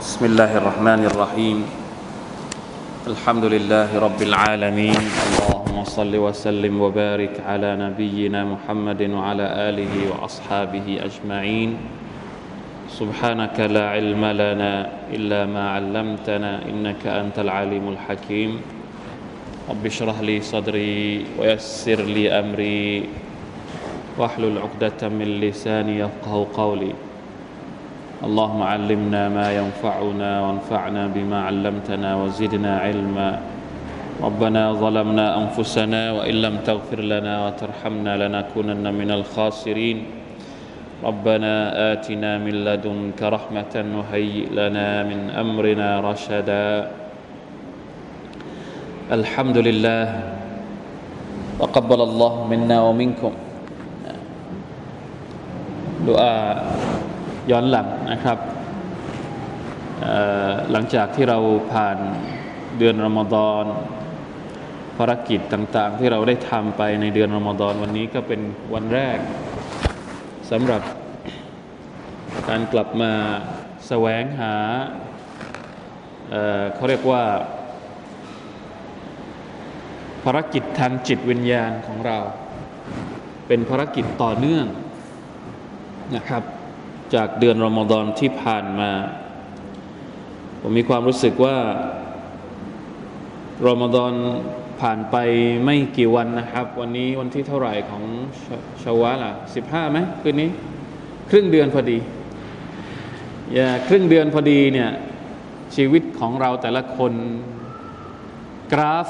بسم الله الرحمن الرحيم. الحمد لله رب العالمين. اللهم صل وسلم وبارك على نبينا محمد وعلى آله وأصحابه أجمعين. سبحانك لا علم لنا إلا ما علمتنا إنك أنت العليم الحكيم. رب اشرح لي صدري ويسر لي أمري. واحلل عقدة من لساني يفقه قولي. اللهم علمنا ما ينفعنا وانفعنا بما علمتنا وزدنا علما. ربنا ظلمنا أنفسنا وإن لم تغفر لنا وترحمنا لنكونن من الخاسرين. ربنا آتنا من لدنك رحمة وهيئ لنا من أمرنا رشدا. الحمد لله. وقبل الله منا ومنكم. دعاء. ย้อนหลังนะครับ หลังจากที่เราผ่านเดือนรอมฎอนภารกิจต่างๆ ที่เราได้ทำไปในเดือนรอมฎอนวันนี้ก็เป็นวันแรกสำหรับการกลับมาแสวงหาเเขาเรียกว่า ภารกิจทางจิตวิญญาณของเรา เป็นภารกิจต่อเนื่องนะครับ จากเดือนรอมฎอนที่ผ่านมา ผมมีความรู้สึกว่ารอมฎอนผ่านไปไม่กี่วันนะครับ วันนี้วันที่เท่าไหร่ของชาวะล่ะสิบห้าไหมคืนนี้ ครึ่งเดือนพอดีอย่าครึ่งเดือนพอดีเนี่ยชีวิตของเราแต่ละคน กราฟ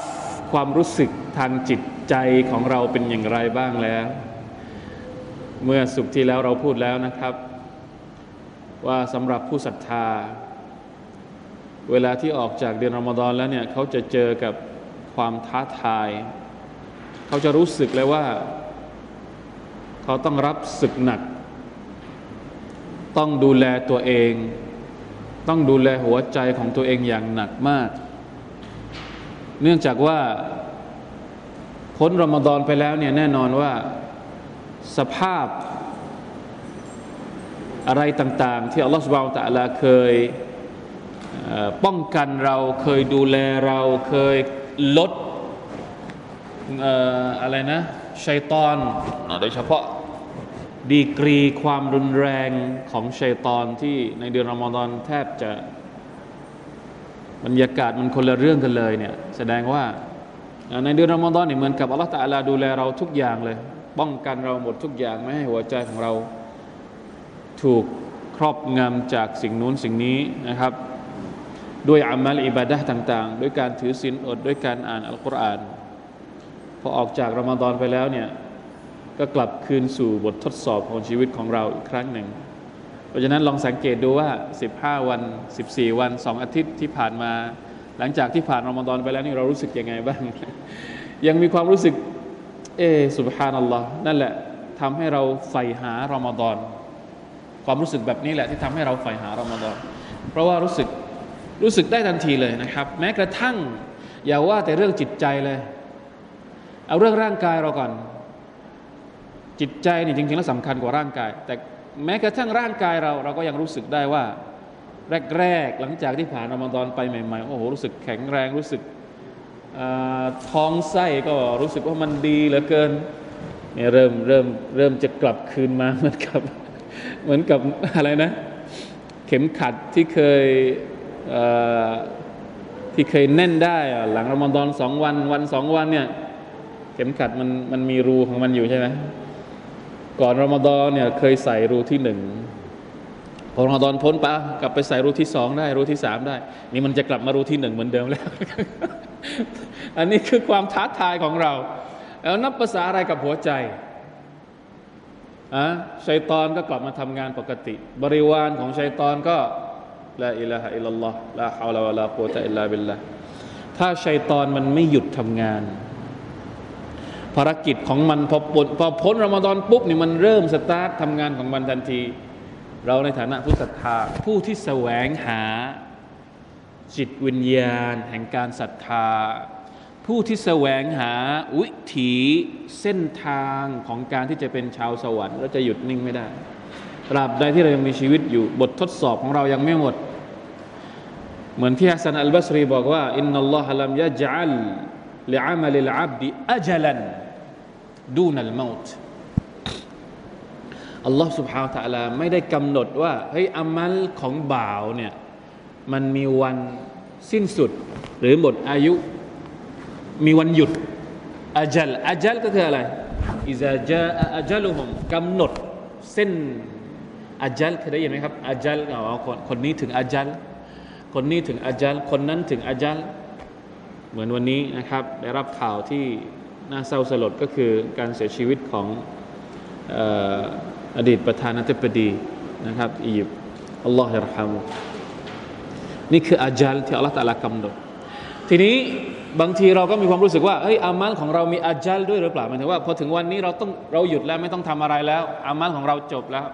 ความรู้สึกทางจิตใจของเราเป็นอย่างไรบ้างแล้ว เมื่อสุขที่แล้วเราพูดแล้วนะครับ ว่าสำหรับผู้ศรัทธา เวลาที่ออกจากเดือนรอมฎอนแล้วเนี่ยเขาจะเจอกับความท้าทาย เขาจะรู้สึกเลยว่า เขาต้องรับศึกหนัก ต้องดูแลตัวเอง ต้องดูแลหัวใจของตัวเองอย่างหนักมาก เนื่องจากว่าพ้นรอมฎอนไปแล้วเนี่ยแน่นอนว่าสภาพ อะไรต่างๆ ที่อัลลอฮฺสุบานตะลาเคยป้องกันเราเคยดูแลเราเคยลดอะไรนะชัยตอนโดยเฉพาะดีกรีความรุนแรงของชัยตอนที่ในเดือนรอมฎอนแทบจะบรรยากาศมันคนละเรื่องกันเลยเนี่ยแสดงว่าในเดือนรอมฎอนเนี่ยเหมือนกับอัลลอฮฺตะลาดูแลเราทุกอย่างเลย ป้องกันเราหมดทุกอย่างไม่ให้หัวใจของเรา ถูกครอบงำจากสิ่งนู้นสิ่งนี้นะครับ ด้วยอามัลอิบาดะต่าง ๆ ด้วยการถือศีลอดด้วยการอ่านอัลกุรอานพอออกจากรอมฎอนไปแล้วเนี่ยก็กลับคืนสู่บททดสอบของชีวิตของเราอีกครั้งหนึ่ง เพราะฉะนั้นลองสังเกตดูว่า 15 วัน 14 วัน 2 อาทิตย์ที่ผ่านมา หลังจากที่ผ่านรอมฎอนไปแล้วนี่เรารู้สึกยังไงบ้าง ยังมีความรู้สึก เอสุบฮานัลลอฮ์นั่นแหละทำให้เราใฝ่หารอมฎอน ความรู้สึกแบบนี้แหละที่ทำให้เราใฝ่หารอมฎอนเพราะว่ารู้สึกรู้สึกได้ทันทีเลยนะครับ แม้กระทั่ง อย่าว่าแต่เรื่องจิตใจเลย เอาเรื่องร่างกายเราก่อน จิตใจนี่จริงๆแล้วสำคัญกว่าร่างกาย แต่แม้กระทั่งร่างกายเราเราก็ยังรู้สึกได้ว่า แรกๆหลังจากที่ผ่านอมฎอนไปใหม่ๆโอ้โหรู้สึกแข็งแรงรู้สึกท้องไส้ก็รู้สึกว่ามันดีเหลือเกินเนี่ยเริ่มเริ่มเริ่มจะกลับคืนมาเหมือนกับ เหมือนกับอะไรนะ เข็มขัดที่เคยที่เคยแน่นได้หลังรอมฎอนสองวัน วันสองวันเนี่ย เข็มขัดมันมันมีรูของมันอยู่ใช่ไหมก่อนรอมฎอนเนี่ยเคยใส่รูที่หนึ่งพอรอมฎอนพ้นปะกลับไปใส่รูที่สองได้ รูที่สามได้ นี่มันจะกลับมารูที่หนึ่งเหมือนเดิมแล้ว อันนี้คือความท้าทายของเรา แล้วนับภาษาอะไรกับหัวใจ อะชัยตอนก็กลับมาทำงานปกติ บริวารของชัยตอนก็لا إله إلا الله لا حول ولا قوة إلا باللهถ้าชัยตอนมันไม่หยุดทำงาน ภารกิจของมันพอปพอพ้นรอมฎอนปุ๊บนี่มันเริ่มสตาร์ททำงานของมันทันที เราในฐานะผู้ศรัทธา ผู้ที่แสวงหาจิตวิญญาณ แห่งการศรัทธา ผู้ที่แสวงหาวิถีเส้นทางของการที่จะเป็นชาวสวรรค์เราจะหยุดนิ่งไม่ได้ตราบใดที่เรายังมีชีวิตอยู่บททดสอบของเรายังไม่หมด เหมือนที่ฮัสซันอัลบัสรีบอกว่าอินนัลลอฮะลัมยะจัลลิอามัลิลอับดิอัจลันดูนัลมาตอัลลอฮ์ سبحانه และ تعالى ไม่ได้กำหนดว่าเฮ้ยอามัลของบ่าวเนี่ยมันมีวันสิ้นสุด หรือหมดอายุ มีวันหยุดอาจัลอาจัลก็คืออะไรอิซาจาอาจัลุฮุมกำหนดเส้นอาจัลเคยได้ยินไหมครับอาจัลอ๋อคนคนนี้ถึงอาจัลคนนี้ถึงอาจัลคนนั้นถึงอาจัลเหมือนวันนี้นะครับได้รับข่าวที่น่าเศร้าสลดก็คือการเสียชีวิตของอดีตประธานาธิบดีนะครับอียิปต์อัลลอฮฺฮิรฮามุนี่คืออาจัลที่อัลลอฮฺตะลากำหนดทีนี้ บางทีเราก็มีความรู้สึกว่าเฮ้ยอามัลของเรามีอาจัลด้วยหรือเปล่าหมายถึงว่าพอถึงวันนี้เราต้องเราหยุดแล้วไม่ต้องทำอะไรแล้ว อามัลของเราจบแล้ว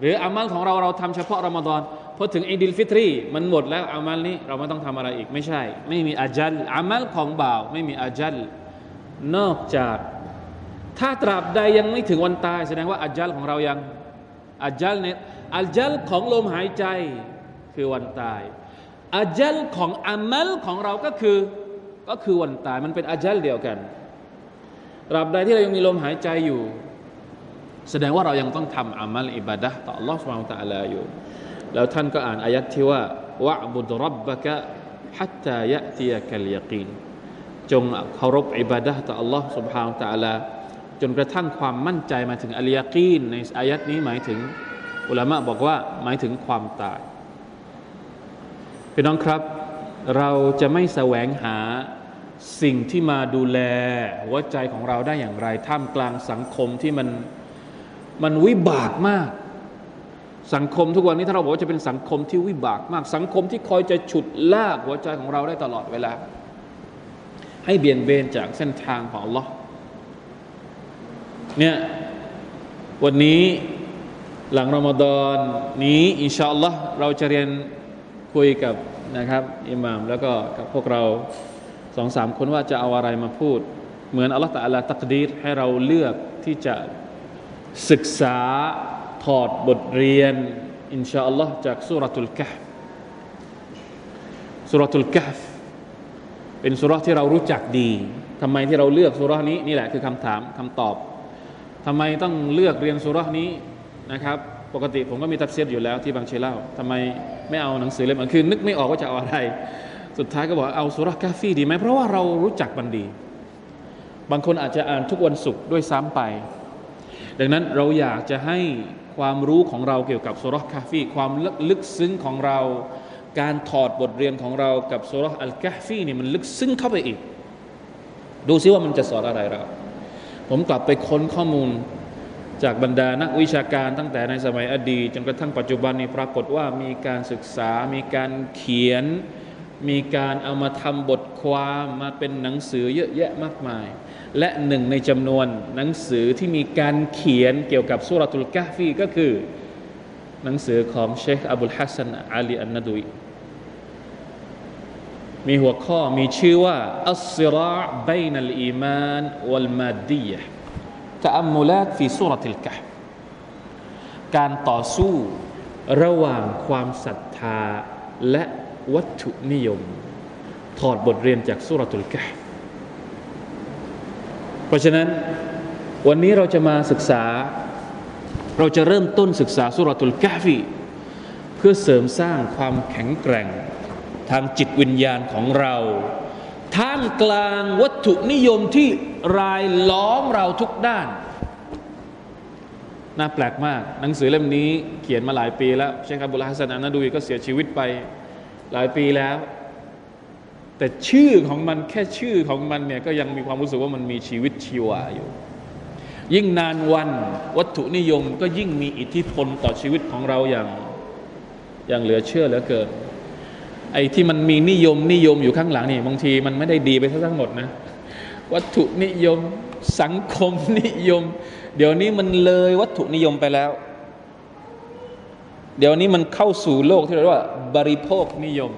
หรืออามัลของเราเราทำเฉพาะรอมฎอนพอถึงอีดิลฟิตรี มันหมดแล้วอามัลนี้เราไม่ต้องทำอะไรอีกไม่ใช่ ไม่มีอาจัลอามัลของบ่าวไม่มีอาจัลนอกจาก ถ้าตราบใดยังไม่ถึงวันตาย แสดงว่าอาจัลของเรายังอาจัลเนี่ยอาจัลของลมหายใจคือวันตายอาจัลของอามัลของเราก็คือ ก็คือวันตายมันเป็นอาจัลเดียวกันตราบใดที่เรายังมีลมหายใจอยู่ แสดงว่าเรายังต้องทำอามัลอิบาดะต่อ Allah سبحانه และ تعالى อยู่ แล้วท่านก็อ่านอายัดที่ว่าวะบุดรับบะกะฮัตตายะตียกัลยากีนจงเคารพอิบาดะต่อ Allah سبحانه และ تعالى จนกระทั่งความมั่นใจมาถึงอัลยากีนในอายัดนี้หมายถึงอุลามะบอกว่าหมายถึงความตายพี่น้องครับ เราจะไม่แสวงหา สิ่งที่มาดูแลหัวใจของเราได้อย่างไร ท่ามกลางสังคมที่มันมันวิบากมาก สังคมทุกวันนี้ถ้าเราบอกว่าจะเป็นสังคมที่วิบากมาก สังคมที่คอยจะฉุดลากหัวใจของเราได้ตลอดเวลา ให้เบี่ยงเบนจากเส้นทางของ Allah เนี่ยวันนี้หลังรอมฎอนนี้อินชาอัลลอฮ์เราจะเรียนคุยกับนะครับอิหม่ามแล้วก็กับพวกเรา สองสามคนว่าจะเอาอะไรมาพูด เหมือนอัลลอฮฺตะอัลาตักดีรให้เราเลือกที่จะศึกษาถอดบทเรียน อินชาอัลลอฮ์จากสุรทูลกะฟสุรทูลกะฟเป็นสุรที่เรารู้จักดีทำไมที่เราเลือกสุรนี้นี่แหละคือคำถามคำตอบทำไมต้องเลือกเรียนสุรนี้นะครับปกติผมก็มีตัฟเซียอยู่แล้วที่บางเชเล่าทำไมไม่เอาหนังสือเล่มอื่นคือนึกไม่ออกว่าจะเอาอะไร สุดท้ายก็บอกเอาสุรกาฟีดีไหมเพราะว่าเรารู้จักมันดี บางคนอาจจะอ่านทุกวันศุกร์ด้วยซ้ำไป ดังนั้นเราอยากจะให้ความรู้ของเราเกี่ยวกับสุรกาฟีความลึกซึ้งของเรา การถอดบทเรียนของเรากับสุรอัลกาฟีนี่มันลึกซึ้งเข้าไปอีก ดูซิว่ามันจะสอนอะไรเรา ผมกลับไปค้นข้อมูลจากบรรดานักวิชาการตั้งแต่ในสมัยอดีตจนกระทั่งปัจจุบันนี้ปรากฏว่ามีการศึกษา มีการเขียน มีการเอามาทำบทความมาเป็นหนังสือเยอะแยะมากมาย และหนึ่งในจำนวนหนังสือที่มีการเขียนเกี่ยวกับสุรตุลกาฟีก็คือ หนังสือของเชคอับุลฮัสซันอาลีอันนดุยมีหัวข้อมีชื่อว่าอัสซิราบนัลอีมานวัลมาดียะตะอัมมุลาตฟีสุรตุลกะการต่อสู้ระหว่างความศรัทธาและ วัตถุนิยม ถอดบทเรียนจากสุรตุลกะเพราะฉะนั้นวันนี้เราจะมาศึกษา เราจะเริ่มต้นศึกษาสุรตุลกะฟีเพื่อเสริมสร้างความแข็งแกร่ง ทางจิตวิญญาณของเรา ท่ามกลางวัตถุนิยมที่รายล้อมเราทุกด้านน่าแปลกมาก หนังสือเล่มนี้เขียนมาหลายปีแล้วเชคอับดุลฮัสซันอานาดูก็เสียชีวิตไป หลายปีแล้ว แต่ชื่อของมันแค่ชื่อของมันเนี่ยก็ยังมีความรู้สึกว่ามันมีชีวิตชีวาอยู่ ยิ่งนานวันวัตถุนิยมก็ยิ่งมีอิทธิพลต่อชีวิตของเราอย่างอย่างเหลือเชื่อเหลือเกินไอ้ที่มันมีนิยมนิยมอยู่ข้างหลังนี่บางทีมันไม่ได้ดีไปทั้งหมดนะ วัตถุนิยมสังคมนิยม เดี๋ยวนี้มันเลยวัตถุนิยมไปแล้ว เดี๋ยวนี้มันเข้าสู่โลกที่เรียกว่า บริโภคนิยม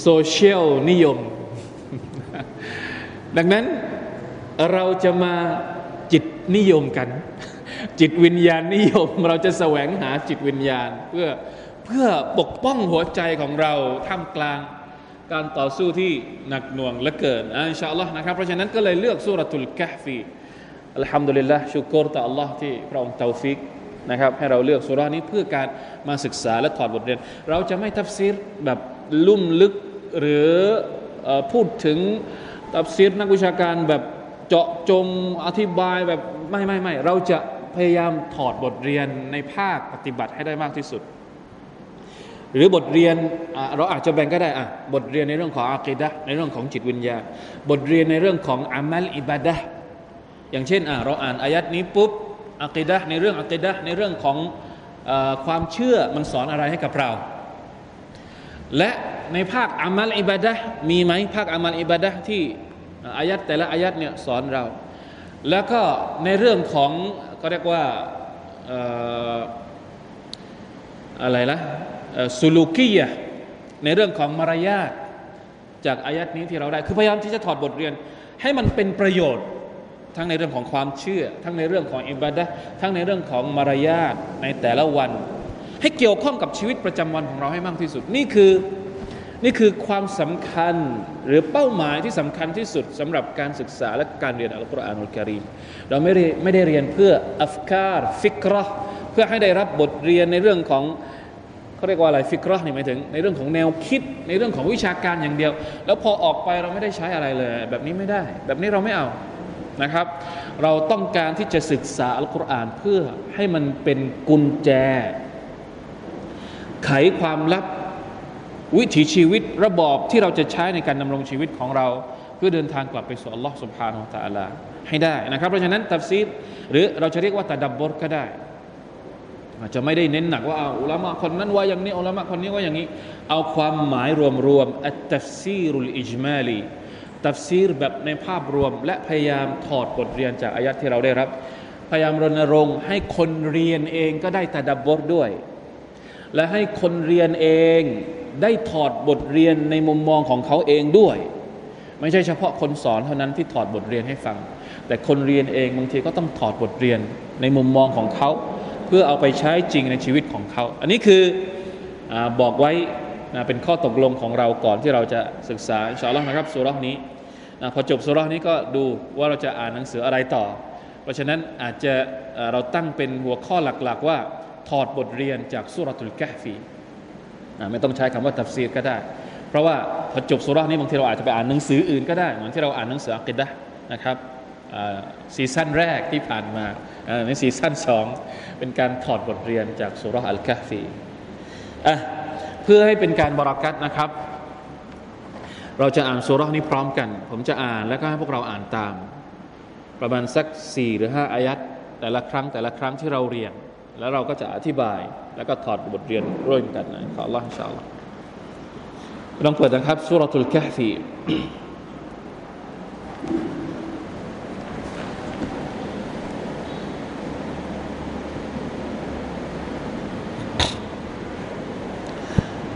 โซเชียลนิยม ดังนั้นเราจะมาจิตนิยมกัน จิตวิญญาณนิยม เราจะแสวงหาจิตวิญญาณ เพื่อเพื่อปกป้องหัวใจของเราท่ามกลางการต่อสู้ที่หนักหน่วงเหลือเกินإن شاء اللهนะครับ เพราะฉะนั้นก็เลยเลือกسورة الكهف الحمد للهชุกรต่อ อัลลอฮ์ ที่พระองค์เตาฟิก นะครับให้เราเลือกสุรานี้เพื่อการมาศึกษาและถอดบทเรียน เราจะไม่ทับซีรแบบลุ่มลึกหรือพูดถึงตับซีรนักวิชาการแบบเจาะจงอธิบายแบบไม่ไม่ไม่เราจะพยายามถอดบทเรียนในภาคปฏิบัติให้ได้มากที่สุด หรือบทเรียนเราอาจจะแบ่งก็ได้อะบทเรียนในเรื่องของอากีดะในเรื่องของจิตวิญญาณบทเรียนในเรื่องของอามัลอิบาดะอย่างเช่นอะเราอ่านอายัดนี้ปุ๊บ อากีดะในเรื่องอากีดะในเรื่องของอความเชื่อมันสอนอะไรให้กับเรา และในภาคอามัลอิบาดะมีไหมภาคอามัลอิบาดะที่อายัดแต่ละอายัดเนี่ยสอนเรา แล้วก็ในเรื่องของก็เรียกว่าอะไรละสุลูกียะในเรื่องของมารยาทจากอายัดนี้ที่เราได้ คือพยายามที่จะถอดบทเรียน ให้มันเป็นประโยชน์ ทั้งในเรื่องของความเชื่อ ทั้งในเรื่องของอิบาดะทั้งในเรื่องของมารยาทในแต่ละวัน ให้เกี่ยวข้องกับชีวิตประจำวันของเราให้มากที่สุด นี่คือนี่คือความสำคัญหรือเป้าหมายที่สำคัญที่สุดสำหรับการศึกษาและการเรียนอัลกุรอานอัลกิริมเราไม่ได้ไม่ได้เรียนเพื่ออัฟกาดฟิกรอเพื่อให้ได้รับบทเรียนในเรื่องของเขาเรียกว่าอะไรฟิกรอนี่หมายถึง ในเรื่องของแนวคิดในเรื่องของวิชาการอย่างเดียว แล้วพอออกไปเราไม่ได้ใช้อะไรเลย แบบนี้ไม่ได้ แบบนี้เราไม่เอา นะครับ เราต้องการที่จะศึกษาอัลกุรอานเพื่อให้มันเป็นกุญแจ ไขความลับวิถีชีวิตระบอบที่เราจะใช้ในการดำรงชีวิตของเรา เพื่อเดินทางกลับไปสู่อัลลอฮ์ سبحانه และ تعالى ให้ได้นะครับ เพราะฉะนั้นตัฟซีดหรือเราจะเรียกว่าตะดับบรก็ได้อาจจะไม่ได้เน้นหนักว่าเอาอุลามะคนนั้นว่าอย่างนี้อุลามะคนนี้ว่าอย่างนี้ เอาความหมายรวมๆอัตตัฟซีรุลอิจมาลี ตัฟซีรแบบในภาพรวม และพยายามถอดบทเรียนจากอายัดที่เราได้รับ พยายามรณรงค์ให้คนเรียนเองก็ได้ตะดับบรด้วย และให้คนเรียนเองได้ถอดบทเรียนในมุมมองของเขาเองด้วย ไม่ใช่เฉพาะคนสอนเท่านั้นที่ถอดบทเรียนให้ฟัง แต่คนเรียนเองบางทีก็ต้องถอดบทเรียนในมุมมองของเขา เพื่อเอาไปใช้จริงในชีวิตของเขา อันนี้คืออบอกไว้ นะเป็นข้อตกลงของเราก่อนที่เราจะศึกษาอินชาอัลลอฮ์นะครับสุรานี้นะพอจบสุรานี้ก็ดูว่าเราจะอ่านหนังสืออะไรต่อ เพราะฉะนั้นอาจจะเราตั้งเป็นหัวข้อหลักๆ ว่าถอดบทเรียนจากสุรตุลกะฟีไม่ต้องใช้คำว่าตัฟซีรก็ได้ เพราะว่าพอจบสุรานี้บางทีเราอาจจะไปอ่านหนังสืออื่นก็ได้เหมือนที่เราอ่านหนังสืออะกีดะฮ์นะครับซีซั่นแรกที่ผ่านมาในซีซั่นสองเป็นการถอดบทเรียนจากสุราอัลกะฟีอะ เพื่อให้เป็นการบะรอกัตนะครับ เราจะอ่านสุรานี้พร้อมกัน ผมจะอ่านแล้วก็ให้พวกเราอ่านตาม ประมาณสักสี่หรือห้าอายัดแต่ละครั้งแต่ละครั้งที่เราเรียน แล้วเราก็จะอธิบายแล้วก็ถอดบทเรียนร่วมกันนะขอ Allah อินชาอัลลอฮ์ลองเปิดนะครับสุรทูลกะฟี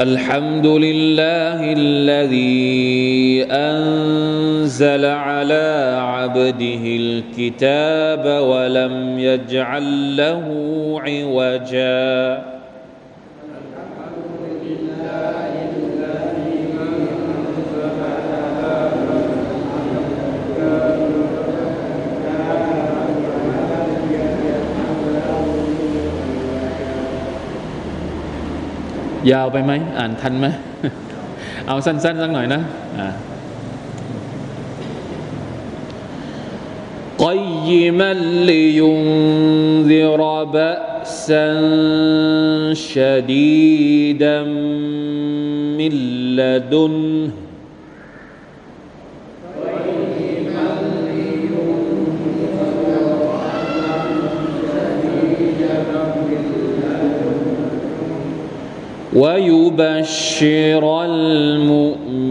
الحمد لله الذي أنزل على عبده الكتاب ولم يجعل له عوجاً. ยาวไปไหม อ่านทันไหม เอาสั้นๆสักหน่อยนะกัยมัลลิยุนซิรบะสันชดีดัมมิลดุ ويبشر المؤمنين.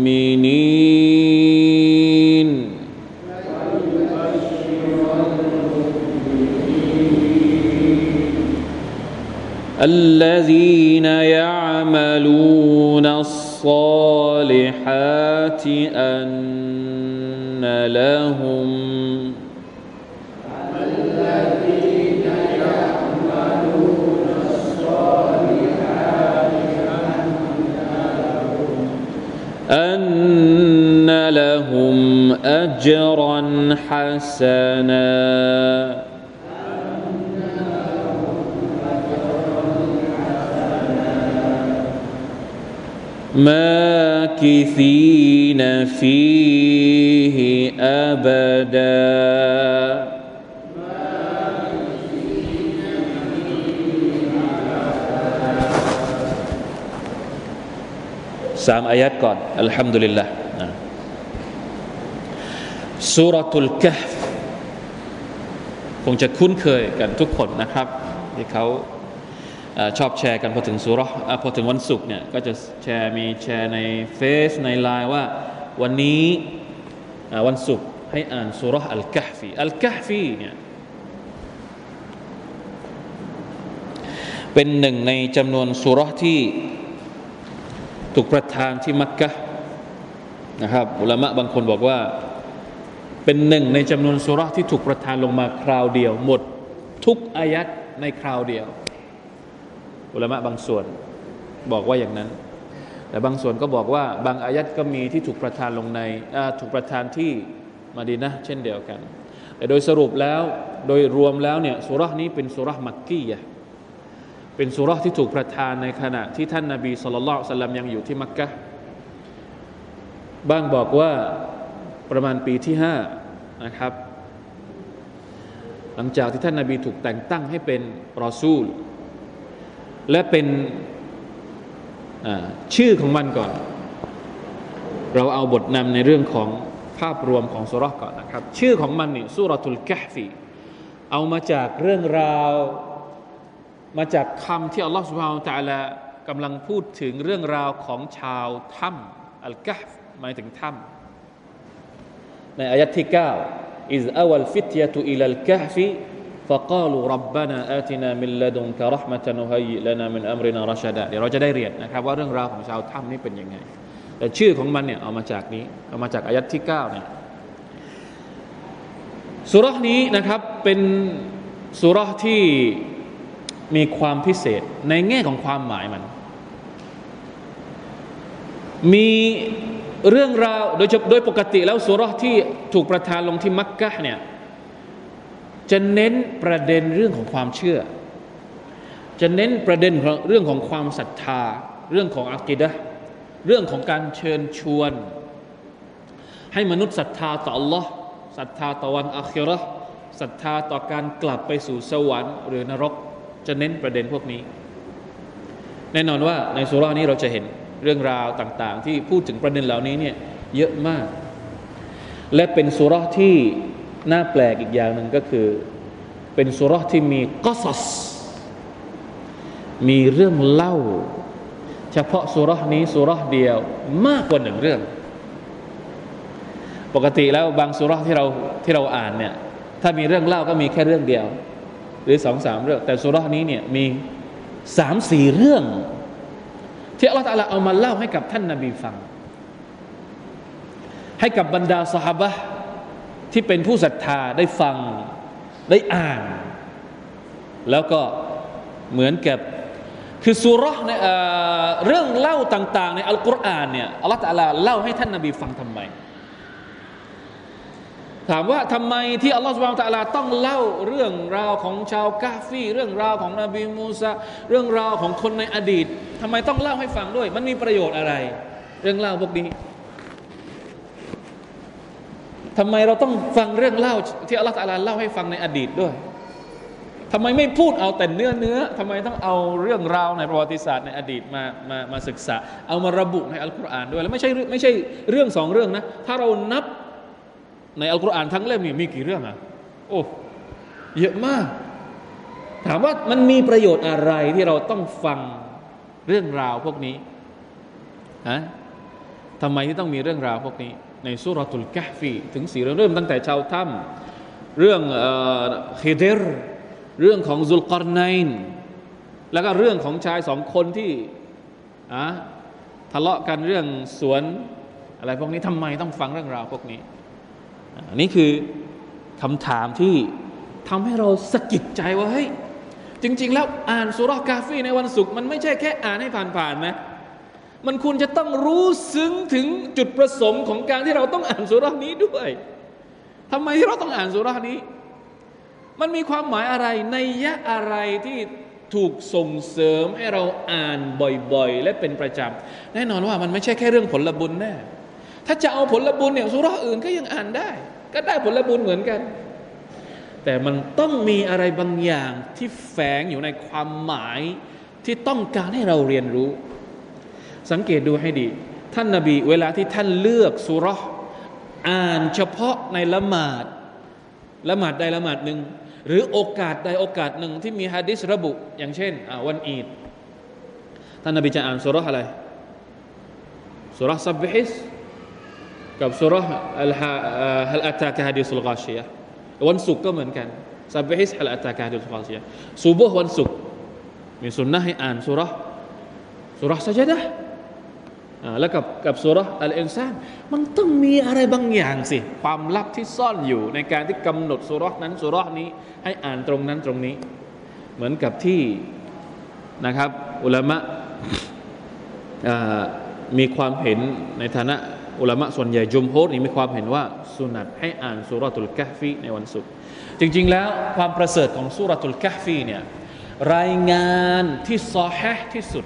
الذين يعملون الصالحات أن لهم أن لهم أجرا حسنا. ماكثين فيه أبداً. สามอายัดก่อนอัลฮัมดุลิลละสุรทุลกะฟคงจะคุ้นเคยกันทุกคนนะครับ ที่เขาชอบแชร์กันพอถึงสุรพอถึงวันศุกร์เนี่ยก็จะแชร์มีแชร์ในเฟซในไลน์ว่าวันนี้วันศุกร์ให้อ่านสุรอัลกะฟีอัลกะฟีเนี่ยเป็นหนึ่งในจำนวนสุรที่ ถูกประทานที่มักกะนะครับอุลามะบางคนบอกว่า เป็นหนึ่งในจำนวนสุราที่ถูกประทานลงมาคราวเดียว หมดทุกอายัดในคราวเดียว อุลามะบางส่วนบอกว่าอย่างนั้น แต่บางส่วนก็บอกว่า บางอายัดก็มีที่ถูกประทานลงในถูกประทานที่มาดีนะเช่นเดียวกัน แต่โดยสรุปแล้วโดยรวมแล้วเนี่ยสุรานี้เป็นสุรามักกี้ยะ เป็นสุรที่ถูกประทานในขณะที่ท่านนาบีสุลต่านสลัมยังอยู่ที่มักกะบ้างบอกว่าประมาณปีที่ห้านะครับ หลังจากที่ท่านนาบีถูกแต่งตั้งให้เป็นรอซูล และเป็นชื่อของมันก่อน เราเอาบทนำในเรื่องของภาพรวมของสุรก่อนนะครับ ชื่อของมันนี่สุรทุลกะฟีเอามาจากเรื่องราว มาจากคำที่อัลลอฮฺสุบฮานตะลากำลังพูดถึงเรื่องราวของชาวถ้ำอัลกัฟหมายถึงถ้ำในอายัดที่9 إذ أوى الفتية إلى الكهف فقالوا ربنا آتنا من لدنك رحمة وهيئ لنا من أمرنا رشدا เดี๋ยวเราจะได้เรียนนะครับว่าเรื่องราวของชาวถ้ำนี่เป็นยังไงแต่ชื่อของมันเนี่ยเอามาจากนี้เอามาจากอายัดที่9เนี่ยสุรษนี้นะครับเป็นสุรษที่ มีความพิเศษในแง่ของความหมายมัน มีเรื่องราวโดยโดยปกติแล้วสุรที่ถูกประทานลงที่มักกะเนี่ยจะเน้นประเด็นเรื่องของความเชื่อ จะเน้นประเด็นเรื่องของความศรัทธา เรื่องของอักิดะเรื่องของการเชิญชวน ให้มนุษย์ศรัทธาต่อ Allah ศรัทธาต่อวันอัคราศรัทธาต่อการกลับไปสู่สวรรค์หรือนรก จะเน้นประเด็นพวกนี้ แน่นอนว่าในสุรานี้เราจะเห็นเรื่องราวต่างๆ ที่พูดถึงประเด็นเหล่านี้เนี่ยเยอะมาก และเป็นสุราที่น่าแปลกอีกอย่างหนึ่งก็คือ เป็นสุราที่มีกอสสมีเรื่องเล่า เฉพาะสุรานี้สุราเดียวมากกว่าหนึ่งเรื่อง ปกติแล้วบางสุราที่เราที่เราอ่านเนี่ยถ้ามีเรื่องเล่าก็มีแค่เรื่องเดียว หรือสองสามเรื่อง แต่สุรานี้เนี่ยมีสามสี่เรื่อง ที่อัลลอฮฺเอามาเล่าให้กับท่านนาบีฟัง ให้กับบรรดาสหบะที่เป็นผู้ศรัทธาได้ฟังได้อ่าน แล้วก็เหมือนกับคือสุรในเรื่องเล่าต่าง ๆ ในอัลกุรอานเนี่ยอัลลอฮฺเล่าให้ท่านนาบีฟังทำไม ถามว่าทำไมที่อัลลอฮฺสุบานตะลาต้องเล่าเรื่องราวของชาวกาฟีเรื่องราวของนบีมูซาเรื่องราวของคนในอดีตทำไมต้องเล่าให้ฟังด้วย มันมีประโยชน์อะไร เรื่องเล่าพวกนี้ทำไมเราต้องฟังเรื่องเล่าที่อัลลอฮฺตะลาเล่าให้ฟังในอดีตด้วยทำไมไม่พูดเอาแต่เนื้อเนื้อทำไมต้องเอาเรื่องราวในประวัติศาสตร์ในอดีตมามามาศึกษา เอามาระบุในอัลกุรอานด้วยแล้วไม่ใช่ไม่ใช่เรื่องสองเรื่องนะถ้าเรานับ ในอัลกุรอานทั้งเล่มนี่มีกี่เรื่องอะโอ้เยอะมาก ถามว่ามันมีประโยชน์อะไรที่เราต้องฟังเรื่องราวพวกนี้ฮะทำไมที่ต้องมีเรื่องราวพวกนี้ ในสุรตุลกะฟีถึงสี่เรื่องเริ่มตั้งแต่ชาวถ้ำเรื่องฮิเดรเรื่องของซุลกอรไนน์แล้วก็เรื่องของชายสองคนที่อะทะเลาะกันเรื่องสวนอะไรพวกนี้ทำไมต้องฟังเรื่องราวพวกนี้ อันนี้คือคำถามที่ทำให้เราสะกิดใจว่าเฮ้ยจริง ๆ แล้วอ่านสุรากาฟีในวันศุกร์มันไม่ใช่แค่อ่านให้ผ่านๆนะมันควรจะต้องรู้ซึ้งถึงจุดประสงค์ของการที่เราต้องอ่านสุรานี้ด้วยทำไมที่เราต้องอ่านสุรานี้ มันมีความหมายอะไรในยะอะไรที่ถูกส่งเสริมให้เราอ่านบ่อยๆ และเป็นประจำแน่นอนว่ามันไม่ใช่แค่เรื่องผลบุญแน่ ถ้าจะเอาผลบุญเนี่ยสุราอื่นก็ยังอ่านได้ ก็ได้ผลบุญเหมือนกัน แต่มันต้องมีอะไรบางอย่างที่แฝงอยู่ในความหมายที่ต้องการให้เราเรียนรู้ สังเกตดูให้ดี ท่านนาบีเวลาที่ท่านเลือกสุรอ่านเฉพาะในละหมาดละหมาดใดละหมาดหนึ่งหรือโอกาสใดโอกาสหนึ่งที่มีฮะดิษระบุ อย่างเช่นวันอีดท่านนบีจะอ่านสุรอะไรสุรซับบิฮิส กับสุรอัลهل أتاك حديث الغاشيةวันศุกร์ก็เหมือนกันسبح اسم هل أتاك حديث الغاشيةสุบุห์วันศุกร์มีสุนนะให้อ่านสุรสุรสัจดะแล้วกับกับสุรอัลอินซานมันต้องมีอะไรบางอย่างสิ ความลับที่ซ่อนอยู่ในการที่กำหนดสุรนั้นสุรนี้ให้อ่านตรงนั้นตรงนี้ เหมือนกับที่นะครับ อุลามะมีความเห็นในฐานะ อุลามะส่วนใหญ่จุมโฮนี่มีความเห็นว่าสุนัตให้อ่านสุรตุลกะฟีในวันศุกร์จริง ๆ แล้วความประเสริฐของสุรตุลกะฟีเนี่ยรายงานที่ซอฮที่สุด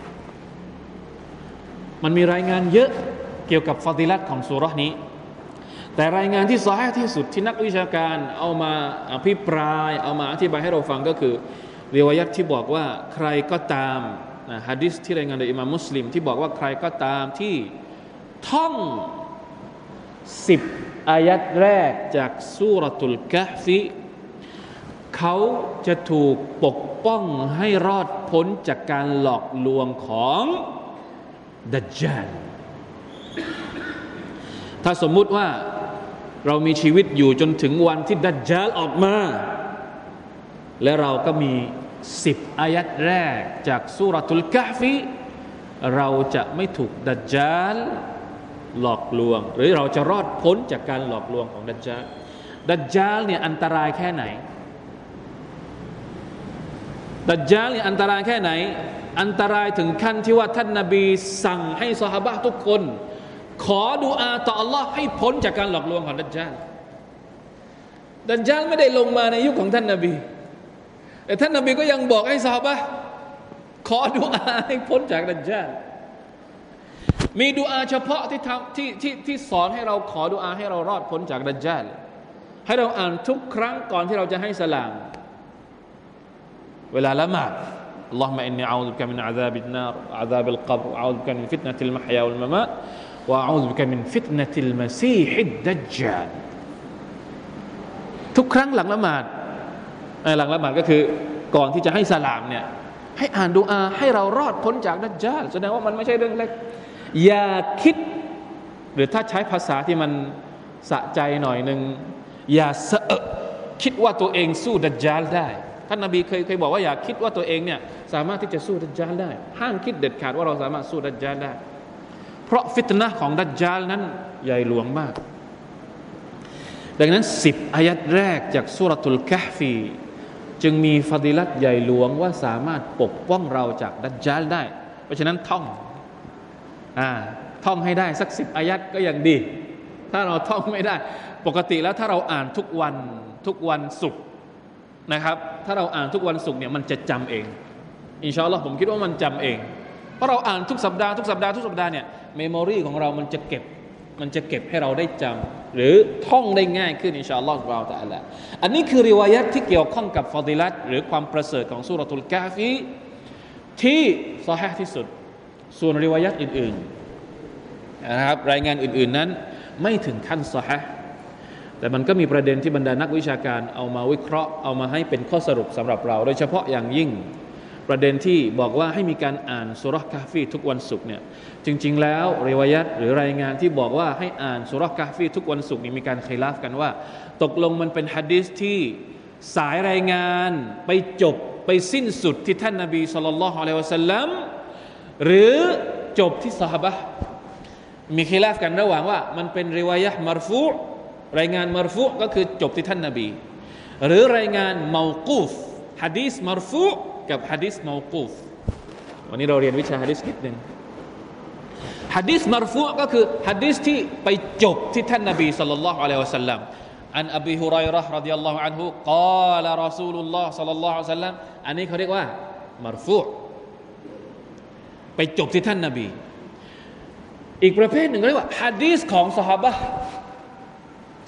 มันมีรายงานเยอะเกี่ยวกับฟาติลัตของสุรนี้ แต่รายงานที่ซอฮที่สุดที่นักวิชาการเอามาอภิปรายเอามาอธิบายให้เราฟังก็คือเรียวัตที่บอกว่าใครก็ตามนะฮะดิษที่รายงานโดยอิมามมุสลิม ที่บอกว่าใครก็ตามที่ท่อง สิบอายัดแรกจากสุรตุลกะฟีเขาจะถูกปกป้องให้รอดพ้นจากการหลอกลวงของดัจจาลถ้าสมมุติว่าเรามีชีวิตอยู่จนถึงวันที่ดัจจาลออกมา และเราก็มีสิบอายัดแรกจากสุรทุลกะฟีเราจะไม่ถูกดัจจาล หลอกลวง หรือเราจะรอดพ้นจากการหลอกลวงของดัจจาลดัจจาลเนี่ยอันตรายแค่ไหน ดัจจาลเนี่ยอันตรายแค่ไหน อันตรายถึงขั้นที่ว่าท่านนาบีสั่งให้สหบะทุกคน ขอดูอาต่อ Allah ให้พ้นจากการหลอกลวงของดัจจาลดัจจาลไม่ได้ลงมาในยุคของท่านนาบี แต่ท่านนาบีก็ยังบอกให้สหบะขอดูอาให้พ้นจากดัจจาล มีดูอาเฉพาะที่ทำที่ที่ที่สอนให้เราขอดูอาให้เรารอดพ้นจากดัจจาลให้เราอ่านทุกครั้งก่อนที่เราจะให้สลาม เวลาละหมาด اللهم إني أعوذ بك من عذاب النار وعذاب القبر وأعوذ بك من فتنة المحيا والممات وأعوذ بك من فتنة المسيح الدجال ทุกครั้งหลังละหมาดหลังละหมาดก็คือก่อนที่จะให้สลามเนี่ยให้อ่านดูอาให้เรารอดพ้นจากดัจจาลแสดงว่ามันไม่ใช่เรื่องเล็ก อย่าคิด หรือถ้าใช้ภาษาที่มันสะใจหน่อยหนึ่งอย่าเสอะคิดว่าตัวเองสู้ดัจจาลได้ท่านนาบีเคยเคยบอกว่าอย่าคิดว่าตัวเองเนี่ยสามารถที่จะสู้ดัจจาลได้ ห้ามคิดเด็ดขาดว่าเราสามารถสู้ดัจจาลได้ เพราะฟิตนะของดัจจาลนั้นใหญ่หลวงมาก ดังนั้นสิบอายัดแรกจากสุรทุลกะฟีจึงมีฟาดิลัตใหญ่หลวงว่าสามารถปกป้องเราจากดัจจาลได้ เพราะฉะนั้นท่อง อ่าท่องให้ได้สักสิบอายัดก็ยังดี ถ้าเราท่องไม่ได้ ปกติแล้วถ้าเราอ่านทุกวันทุกวันศุกร์นะครับ ถ้าเราอ่านทุกวันศุกร์เนี่ยมันจะจำเอง อินชาอัลลอฮ์ผมคิดว่ามันจำเอง เพราะเราอ่านทุกสัปดาห์ทุกสัปดาห์ทุกสัปดาห์เนี่ยเมมโมรีของเรามันจะเก็บมันจะเก็บให้เราได้จำหรือท่องได้ง่ายขึ้นอินชาอัลลอฮ์เราแต่ละอันนี้คือริวายัตที่เกี่ยวข้องกับฟาดิลัตหรือความประเสริฐของสุรทุลกาฟีที่ซอฮที่สุด ส่วนริวายัตอื่นๆนะครับรายงานอื่น ๆนั้น ไม่ถึงขั้นซอฮแต่มันก็มีประเด็นที่บรรดานักวิชาการเอามาวิเคราะห์เอามาให้เป็นข้อสรุปสำหรับเรา โดยเฉพาะอย่างยิ่งประเด็นที่บอกว่าให้มีการอ่านสุรกาฟีทุกวันศุกร์เนี่ยจริง ๆ แล้วเรวยัตหรือรายงานที่บอกว่าให้อ่านสุรกาฟีทุกวันศุกร์นี่มีการเคลาฟกันว่า ตกลงมันเป็นฮะดิษที่สายรายงานไปจบไปสิ้นสุดที่ท่านนาบีสุลต่านละฮ์อะลัยวะสัลลัม หรือจบที่สหบะมีคิลาฟกันระหว่างว่า มันเป็นริวายะมารฟูรายงานมารฟูก็คือจบที่ท่านนาบี หรือรายงานเมากูฟฮะดีสมารฟูกับฮะดีสเมากูฟวันนี้เราเรียนวิชาฮะดีสนิดหนึ่งฮะดีสมารฟูก็คือฮะดีสที่ไปจบที่ท่านนาบีสุลต่านละฮ์อะลัยวะสัลลัม عن أبي هريرة رضي الله عنه قال رسول الله صلى الله عليه وسلم อันนี้เขาเรียกว่ามารฟู ไปจบที่ท่านนาบี อีกประเภทหนึ่งเรียกว่าฮะดีสของสหบะ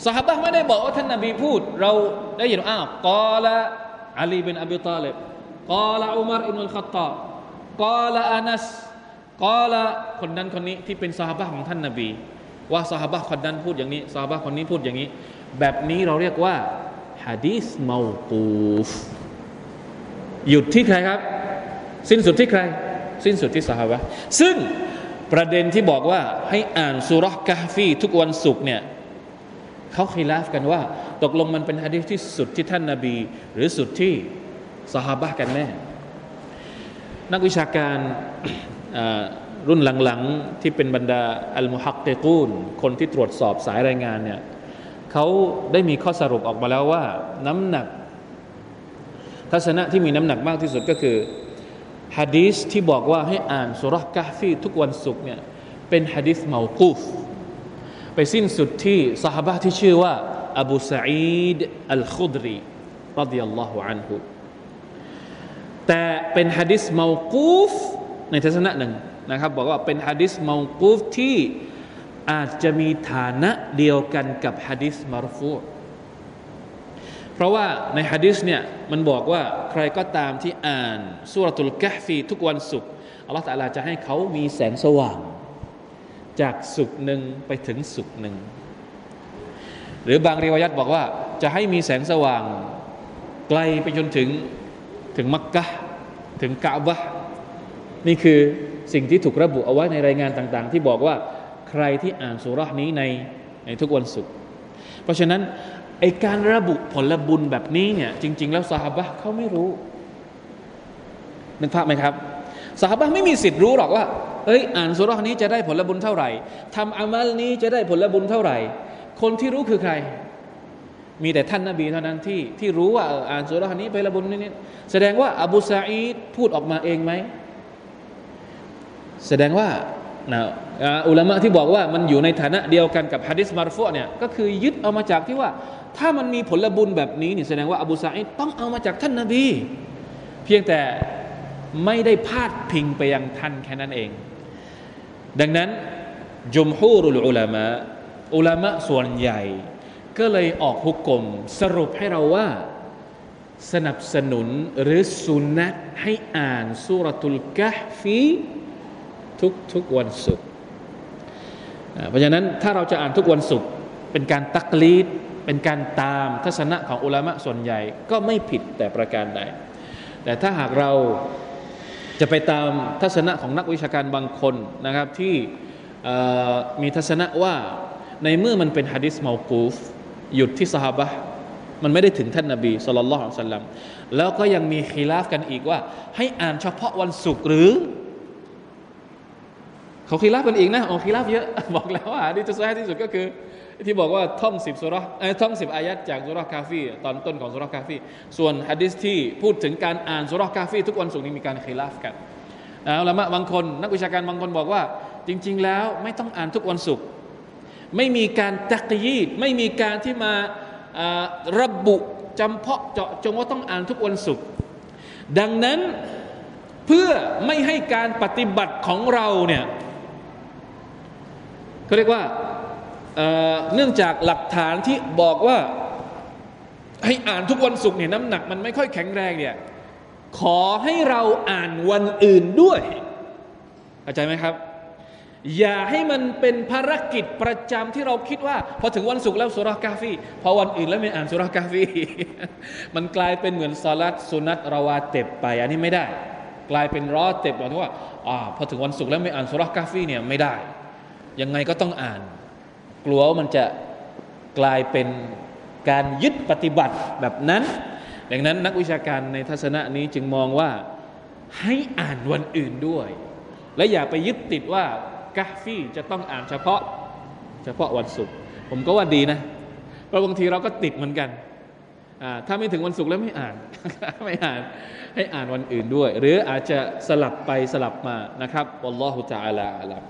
สหบะไม่ได้บอกว่าท่านนาบีพูด เราได้ยินอ้าวกอละอาลีบินอบีตาลิบกอละอุมารอิบนุลขัตตาบกอละอานัสกอละคนนั้นคนนี้ที่เป็นสหบะของท่านนาบี ว่าสหบะคนนั้นพูดอย่างนี้สหบะคนนี้พูดอย่างนี้ แบบนี้เราเรียกว่าฮะดีสเมาตูฟหยุดที่ใครครับ สิ้นสุดที่ใคร สิ้นสุดที่สหบะซึ่งประเด็นที่บอกว่าให้อ่านสุรกะฟีทุกวันศุกร์เนี่ยเขาคิลาฟกันว่า ตกลงมันเป็นฮะดีษที่สุดที่ท่านนาบี หรือสุดที่สหบะกันแน่ นักวิชาการรุ่นหลังๆ ที่เป็นบรรดาอัลมุฮักเตกูนคนที่ตรวจสอบสายรายงานเนี่ยเขาได้มีข้อสรุปออกมาแล้วว่า น้ำหนัก ทัศนะที่มีน้ำหนักมากที่สุดก็คือ ฮะดีษที่บอกว่าให้อ่านสุรกะฟีทุกวันศุกร์เนี่ยเป็นฮะดีษเมากูฟไปสิ้นสุดที่สหบะที่ชื่อว่าอบูสอีดอัลคุดรีรดิยัลลอฮุอันฮุแต่เป็นฮะดิษเมากูฟในทัศนะหนึ่งนะครับ บอกว่าเป็นฮะดิษเมากูฟที่อาจจะมีฐานะเดียวกันกับฮะดิษมารฟู เพราะว่าในฮะดิษเนี่ยมันบอกว่าใครก็ตามที่อ่านสุรตุลกะฟีทุกวันศุกร์อัลลอฮฺตาลาจะให้เขามีแสงสว่าง จากสุกหนึ่งไปถึงสุกหนึ่ง หรือบางรีวายัตบอกว่าจะให้มีแสงสว่าง ไกลไปจนถึงถึงมักกะถึงกะบะนี่คือสิ่งที่ถูกระบุเอาไว้ในรายงานต่างๆ ที่บอกว่าใครที่อ่านสุรานี้ในในทุกวันศุกร์เพราะฉะนั้น ไอการระบุผลบุญแบบนี้เนี่ยจริง ๆ แล้วสหบะเขาไม่รู้นึกภาพไหมครับสหบะไม่มีสิทธิ์รู้หรอกว่าเอ้ยอ่านสุรานี้จะได้ผลบุญเท่าไหร่ทำอามัลนี้จะได้ผลบุญเท่าไหร่ คนที่รู้คือใคร มีแต่ท่านนาบีเท่านั้นที่ที่รู้ว่าอ่านสุรานี้ไปละบุญนี่แสดงว่าอบูซาอีดพูดออกมาเองไหมแสดงว่านะอุลามะที่บอกว่ามันอยู่ในฐานะเดียวกันกับฮะดิษมารฟุเนี่ยก็คือยึดเอามาจากที่ว่า ถ้ามันมีผลบุญแบบนี้นี่แสดงว่าอบูซาอิดต้องเอามาจากท่านนาบี เพียงแต่ไม่ได้พาดพิงไปยังท่านแค่นั้นเอง ดังนั้นจุมฮูรุลอุลามะอุลามะส่วนใหญ่ ก็เลยออกฮุกกลมสรุปให้เราว่าสนับสนุนหรือสุนนะให้อ่านสุรตุลกะฟีทุกทุกวันศุกร์เพราะฉะนั้นถ้าเราจะอ่านทุกวันศุกร์เป็นการตักลีด เป็นการตามทัศนะของอุลามะส่วนใหญ่ก็ไม่ผิดแต่ประการใด แต่ถ้าหากเราจะไปตามทัศนะของนักวิชาการบางคนนะครับที่มีทัศนะว่าในเมื่อมันเป็นฮะดิษมากูฟหยุดที่ซอฮาบะฮ์มันไม่ได้ถึงท่านนาบีصلى الله عليه وسلمแล้วก็ยังมีคิลาฟกันอีกว่า ให้อ่านเฉพาะวันศุกร์หรือ เขาคิลาฟกันอีกนะออกคิลาฟเยอะ บอกแล้วว่าที่จะแท้ที่สุดก็คือ ที่บอกว่าท่องสิบสุรท่องสิบอายัดจากสุรคาฟีตอนต้นของสุรคาฟีส่วนฮะดิษที่พูดถึงการอ่านสุรคาฟีทุกวันศุกร์นี้มีการคิลาฟกันอุละมาอ์บางคนนักวิชาการบางคนบอกว่า จริง ๆ แล้วไม่ต้องอ่านทุกวันศุกร์ไม่มีการตักยีดไม่มีการที่มาระบุจำเพาะเจาะจงว่าต้องอ่านทุกวันศุกร์ดังนั้นเพื่อไม่ให้การปฏิบัติของเราเนี่ยเขาเรียกว่า เนื่องจากหลักฐานที่บอกว่าให้อ่านทุกวันศุกร์เนี่ยน้ำหนักมันไม่ค่อยแข็งแรงเนี่ยขอให้เราอ่านวันอื่นด้วยเข้าใจไหมครับ อย่าให้มันเป็นภารกิจประจำที่เราคิดว่า พอถึงวันศุกร์แล้วสุรากาฟีพอวันอื่นแล้วไม่อ่านสุรากาฟีมันกลายเป็นเหมือนซาลัดสุนัตราวาเต็บไปอันนี้ไม่ได้ กลายเป็นรอเต็บหมายถึงว่าอพอถึงวันศุกร์แล้วไม่อ่านสุรากาฟีเนี่ยไม่ได้ ยังไงก็ต้องอ่าน กลัวมันจะกลายเป็นการยึดปฏิบัติแบบนั้น ดังนั้นนักวิชาการในทัศนะนี้จึงมองว่าให้อ่านวันอื่นด้วย และอย่าไปยึดติดว่ากาฟี่จะต้องอ่านเฉพาะเฉพาะวันศุกร์ผมก็ว่าดีนะ เพราะบางทีเราก็ติดเหมือนกัน ถ้าไม่ถึงวันศุกร์แล้วไม่อ่าน ไม่อ่านให้อ่านวันอื่นด้วย หรืออาจจะสลับไปสลับมานะครับอัลลอฮฺจะอาลาอัลัม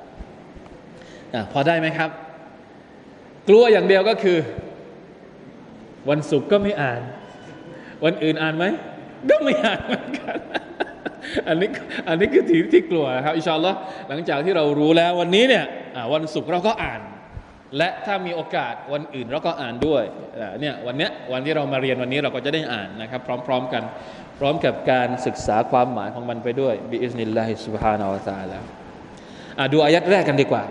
พอได้ไหมครับ กลัวอย่างเดียวก็คือ วันศุกร์ก็ไม่อ่าน วันอื่นอ่านไหมก็ไม่อ่านเหมือนกันอันนี้อันนี้คือที่ที่กลัวครับอิชาอัลลอฮ์หลังจากที่เรารู้แล้ววันนี้เนี่ยวันศุกร์เราก็อ่าน และถ้ามีโอกาสวันอื่นเราก็อ่านด้วยเนี่ยวันเนี้ยวันที่เรามาเรียนวันนี้เราก็จะได้อ่านนะครับ พร้อม ๆ กันพร้อมกับการศึกษาความหมายของมันไปด้วยบิอิสนิลลาฮิสุบฮานาวะตาลาดูอายัดแรกกันดีกว่า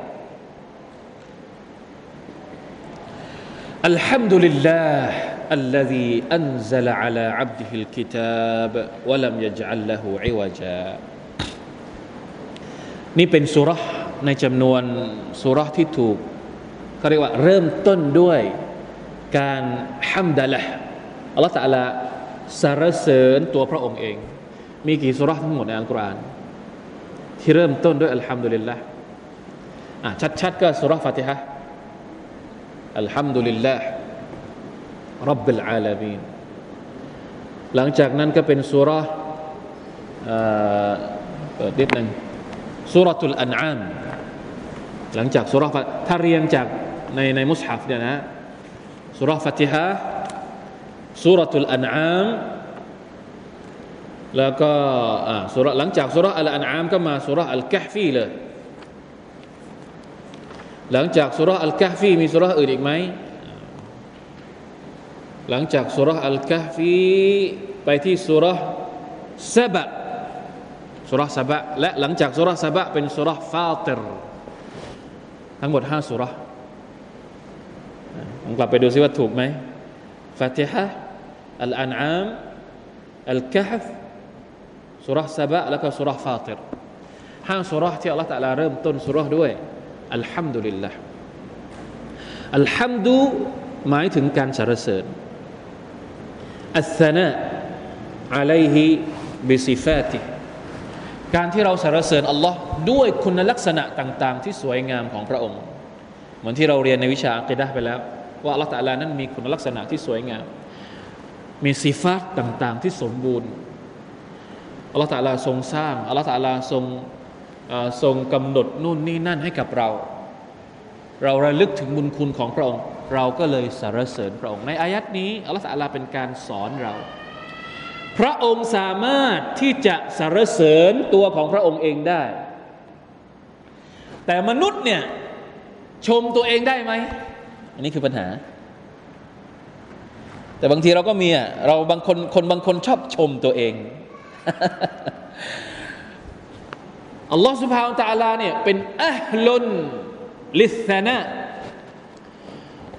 อัลฮัมดุลิลลาห์ الذي أنزل على عبده الكتاب ولم يجعل له عوجا นี่เป็นสุรษในจำนวนสุรษที่ถูกเขาเรียกว่าเริ่มต้นด้วยการฮัมดะละอัลลอฮฺตะลาสรรเสริญตัวพระองค์เอง มีกี่สุรษทั้งหมดในอัลกุรอานที่เริ่มต้นด้วยอัลฮัมดุลิลละชัดๆก็สุรษฟาติฮะ อัลฮัมดุลิลลาห์รับบิลอาลามีนหลังจากนั้นก็เป็นสุรษเปิดนิดหนึ่งสุรทุลอันอามหลังจากสุรษถ้าเรียงจากในในมุสฮัฟเนี่ยนะสุรษฟัติฮะสุรทุลอันอามแล้วก็สุรหลังจากสุรอัลอันอามก็มาสุรอัลกะฮฟีเลย หลังจากสุรอัลกะฮฟีมีสุรอื่นอีกไหมหลังจากสุรอัลกะฟีไปที่สุรซาบะสุรซาบะและหลังจากสุรซาบะเป็นสุรฟาติรทั้งหมดห้าสุรลองกลับไปดูซิว่าถูกไหมฟาติฮะอัลอันอามอัลกะฟสุรซาบะแล้วก็สุรฟาติรห้าสุรที่อัลลอฮฺตะลาเริ่มต้นสุรด้วย อัลฮัมดุลิลละอัลฮัมดุหมายถึงการสรรเสริญอัสนะอะลัยฮิบิซิฟาติการที่เราสรรเสริญอัลลอฮ์ด้วยคุณลักษณะต่าง ๆ ที่สวยงามของพระองค์ เหมือนที่เราเรียนในวิชาอักิดะไปแล้ว ว่าอัลลอฮ์ตะลานั้นมีคุณลักษณะที่สวยงาม มีสิฟาตต่าง ๆ ที่สมบูรณ์อัลลอฮ์ตะลาทรงสร้างอัลลอฮ์ตะลาทรง ทรงกำหนดนู่นนี่นั่นให้กับเรา เราระลึกถึงบุญคุณของพระองค์ เราก็เลยสรรเสริญพระองค์ ในอายัดนี้อัลลอฮฺสัลาเป็นการสอนเรา พระองค์สามารถที่จะสรรเสริญตัวของพระองค์เองได้ แต่มนุษย์เนี่ยชมตัวเองได้ไหม อันนี้คือปัญหา แต่บางทีเราก็มีอะเราบางคนคนบางคนชอบชมตัวเอง อัลลอฮฺสุบฮาวตะลาเนี่ยเป็นอัลลุนลิสนะ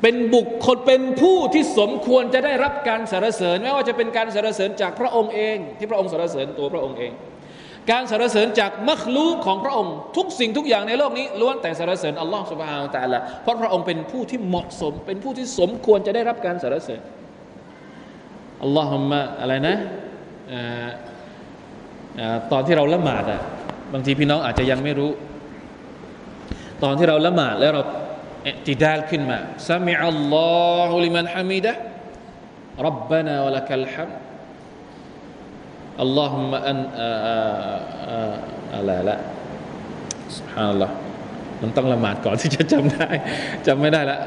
เป็นบุคคลเป็นผู้ที่สมควรจะได้รับการสรรเสริญไม่ว่าจะเป็นการสรรเสริญจากพระองค์เอง ที่พระองค์สรรเสริญตัวพระองค์เอง การสรรเสริญจากมัคลูของพระองค์ ทุกสิ่งทุกอย่างในโลกนี้ล้วนแต่สรรเสริญอัลลอฮฺสุบฮานตะละเพราะพระองค์เป็นผู้ที่เหมาะสม เป็นผู้ที่สมควรจะได้รับการสรรเสริญอัลลอฮฺมะอะไรนะตอนที่เราละหมาดอะ บางทีพี่น้องอาจจะยังไม่รู้ ตอนที่เราละหมาดแล้วเราติดาลขึ้นมาซสมิอัลลอฮุลิมันฮามิดะรับบานาวะลักัลฮัมอัลลอฮุมะอันอะไรละสุฮานัลลอฮ์มันต้องละหมาดก่อนที่จะจำได้จำไม่ได้ละ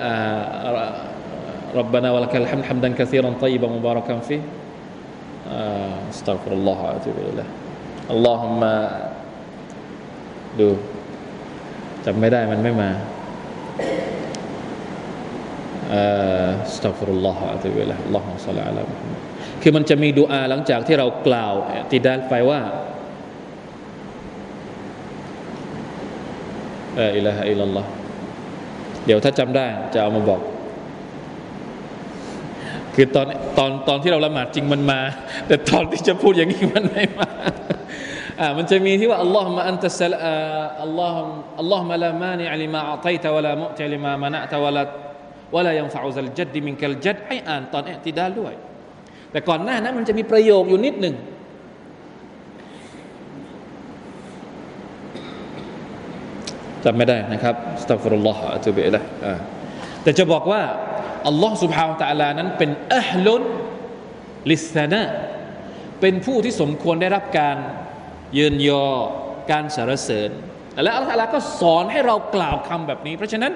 รับบานาวะลักัลฮัมฮัมดันกะซีรันตัยบะมุบารักันฟีอัสตัฟุรุลลอฮ์อะตุบิลลาอัลลอฮุมะ สัลลอฮฺอัลลอฮฺคือมันจะมีดูอาหลังจากที่เรากล่าวติดาลไปว่าเอออิละฮะอิลลัลลอฮเดี๋ยวถ้าจำได้จะเอามาบอก คือตอนตอนตอนที่เราละหมาดจริงมันมา แต่ตอนที่จะพูดอย่างนี้มันไม่มา อ่ามันจะมีที่ว่าอัลลอฮ์มาอันตัสลอัลลอฮ์อัลลอฮ์มาละมานิอัลิมาอัตัยตะวะลามุติลิมามานะตะวะลาวะลายังฟาอุซัลจัดดิมินกัลจัดให้อ่านตอนเอติดาด้วย แต่ก่อนหน้านั้นมันจะมีประโยคอยู่นิดหนึ่งจำไม่ได้นะครับสตัฟรุลลอฮ์อัตุบิละแต่จะบอกว่าอัลลอฮ์สุบฮาวตะลานั้นเป็นอัลลุนลิสซานะเป็นผู้ที่สมควรได้รับการ ยินยอการสรรเสริญและอัลลอฮฺก็สอนให้เรากล่าวคำแบบนี้ เพราะฉะนั้น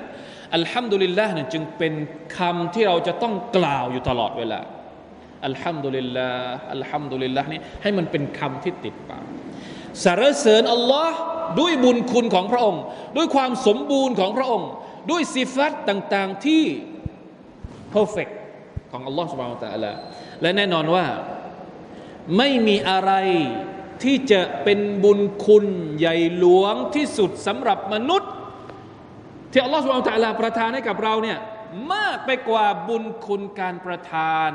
อัลฮัมดุลิลละเนี่ยจึงเป็นคำที่เราจะต้องกล่าวอยู่ตลอดเวลาอัลฮัมดุลิลละอัลฮัมดุลิลละนี่ให้มันเป็นคำที่ติดปากสรรเสริญอัลลอฮ์ด้วยบุญคุณของพระองค์ ด้วยความสมบูรณ์ของพระองค์ ด้วยสิฟัตต่างๆที่ perfect ของอัลลอฮ์สุบานตะลและแน่นอนว่าไม่มีอะไร ที่จะเป็นบุญคุณใหญ่หลวงที่สุดสำหรับมนุษย์ ที่อัลลอฮฺสุบานตะลาประทานให้กับเราเนี่ยมากไปกว่าบุญคุณการประทาน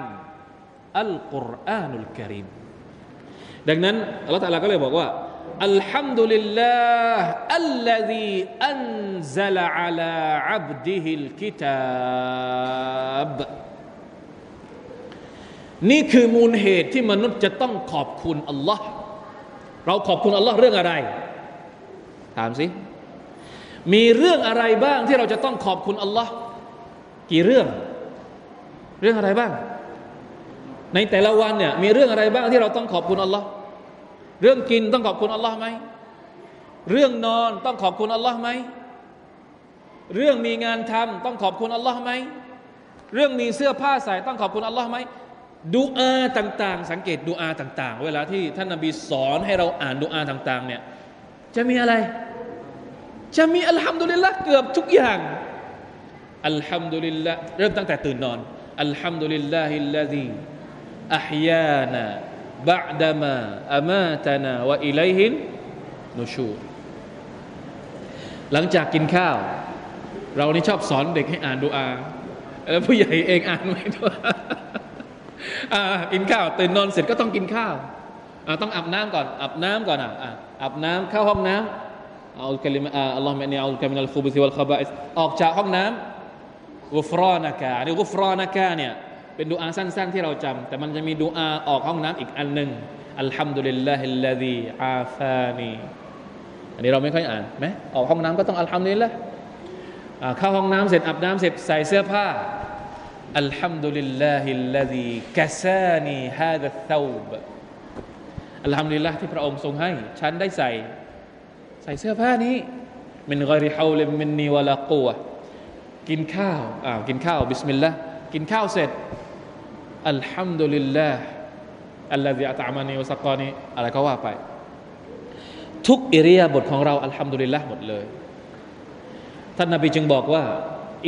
อัลกุรอานุลกิริมดังนั้นอัลลอฮฺตะลาก็เลยบอกว่าอัลฮัมดุลิลลาห์อัลลซีอันซัลอะลาอับดิฮิลกิตาบนี่คือมูลเหตุที่มนุษย์จะต้องขอบคุณอัลลอฮ์ เราขอบคุณอัลลอฮ์เรื่องอะไร ถามสิ มีเรื่องอะไรบ้างที่เราจะต้องขอบคุณอัลลอฮ์กี่เรื่อง เรื่องอะไรบ้าง ในแต่ละวันเนี่ยมีเรื่องอะไรบ้างที่เราต้องขอบคุณอัลลอฮ์เรื่องกินต้องขอบคุณอัลลอฮ์ไหม เรื่องนอนต้องขอบคุณอัลลอฮ์ไหม เรื่องมีงานทำต้องขอบคุณอัลลอฮ์ไหม เรื่องมีเสื้อผ้าใส่ต้องขอบคุณอัลลอฮ์ไหม ดูอาต่างๆ สังเกตดูอาต่าง ๆ เวลาที่ท่านนาบีสอนให้เราอ่านดูอาต่าง ๆ เนี่ย จะมีอะไร จะมีอัลฮัมดุลิลละเกือบทุกอย่างอัลฮัมดุลิลละเริ่มตั้งแต่ตื่นนอนอัลฮัมดุลิลลาฮิลลาดีอัพยานะบะดมาอามาตานาวะอิเลหินนูชูหลังจากกินข้าว เรานี่ชอบสอนเด็กให้อ่านดูอาแล้วผู้ใหญ่เองอ่านไม่ด้วย กินข้าวตื่นนอนเสร็จก็ต้องกินข้าวต้องอาบน้ำก่อนอาบน้ำก่อนอะอาบน้ำเข้าห้องน้ำเอาคลิมอัลลอฮฺเมนีอัลกัมินัลฟุบุซิวัลขบะอออกจากห้องน้ำกุฟรอนากานี่กุฟรอนากาเนี่ยเป็นดูอาสั้นๆที่เราจำแต่มันจะมีดูอาออกห้องน้ำอีกอันหนึ่งالحمد لله الذي عافانيอันนี้เราไม่ค่อยอ่านไหมออกห้องน้ำก็ต้องالحمد للهเข้าห้องน้ำเสร็จอาบน้ำเสร็จใส่เสื้อผ้า الحمد لله الذي كساني هذا الثوب الحمد للهที่พระองค์ทรงให้ ฉันได้ใส่ ใส่เสื้อผ้านี้من غير حول مني ولا قوةกินข้าวอ้าวกินข้าวبسم اللهกินข้าวเสร็จอัลฮัมดุลิลลาห์อัลลอฮิอัตามานีวะสกานีอะไรก็ว่าไป ทุกอิริยาบทของเราอัลฮัมดุลิลลาห์หมดเลย ท่านนบีจึงบอกว่า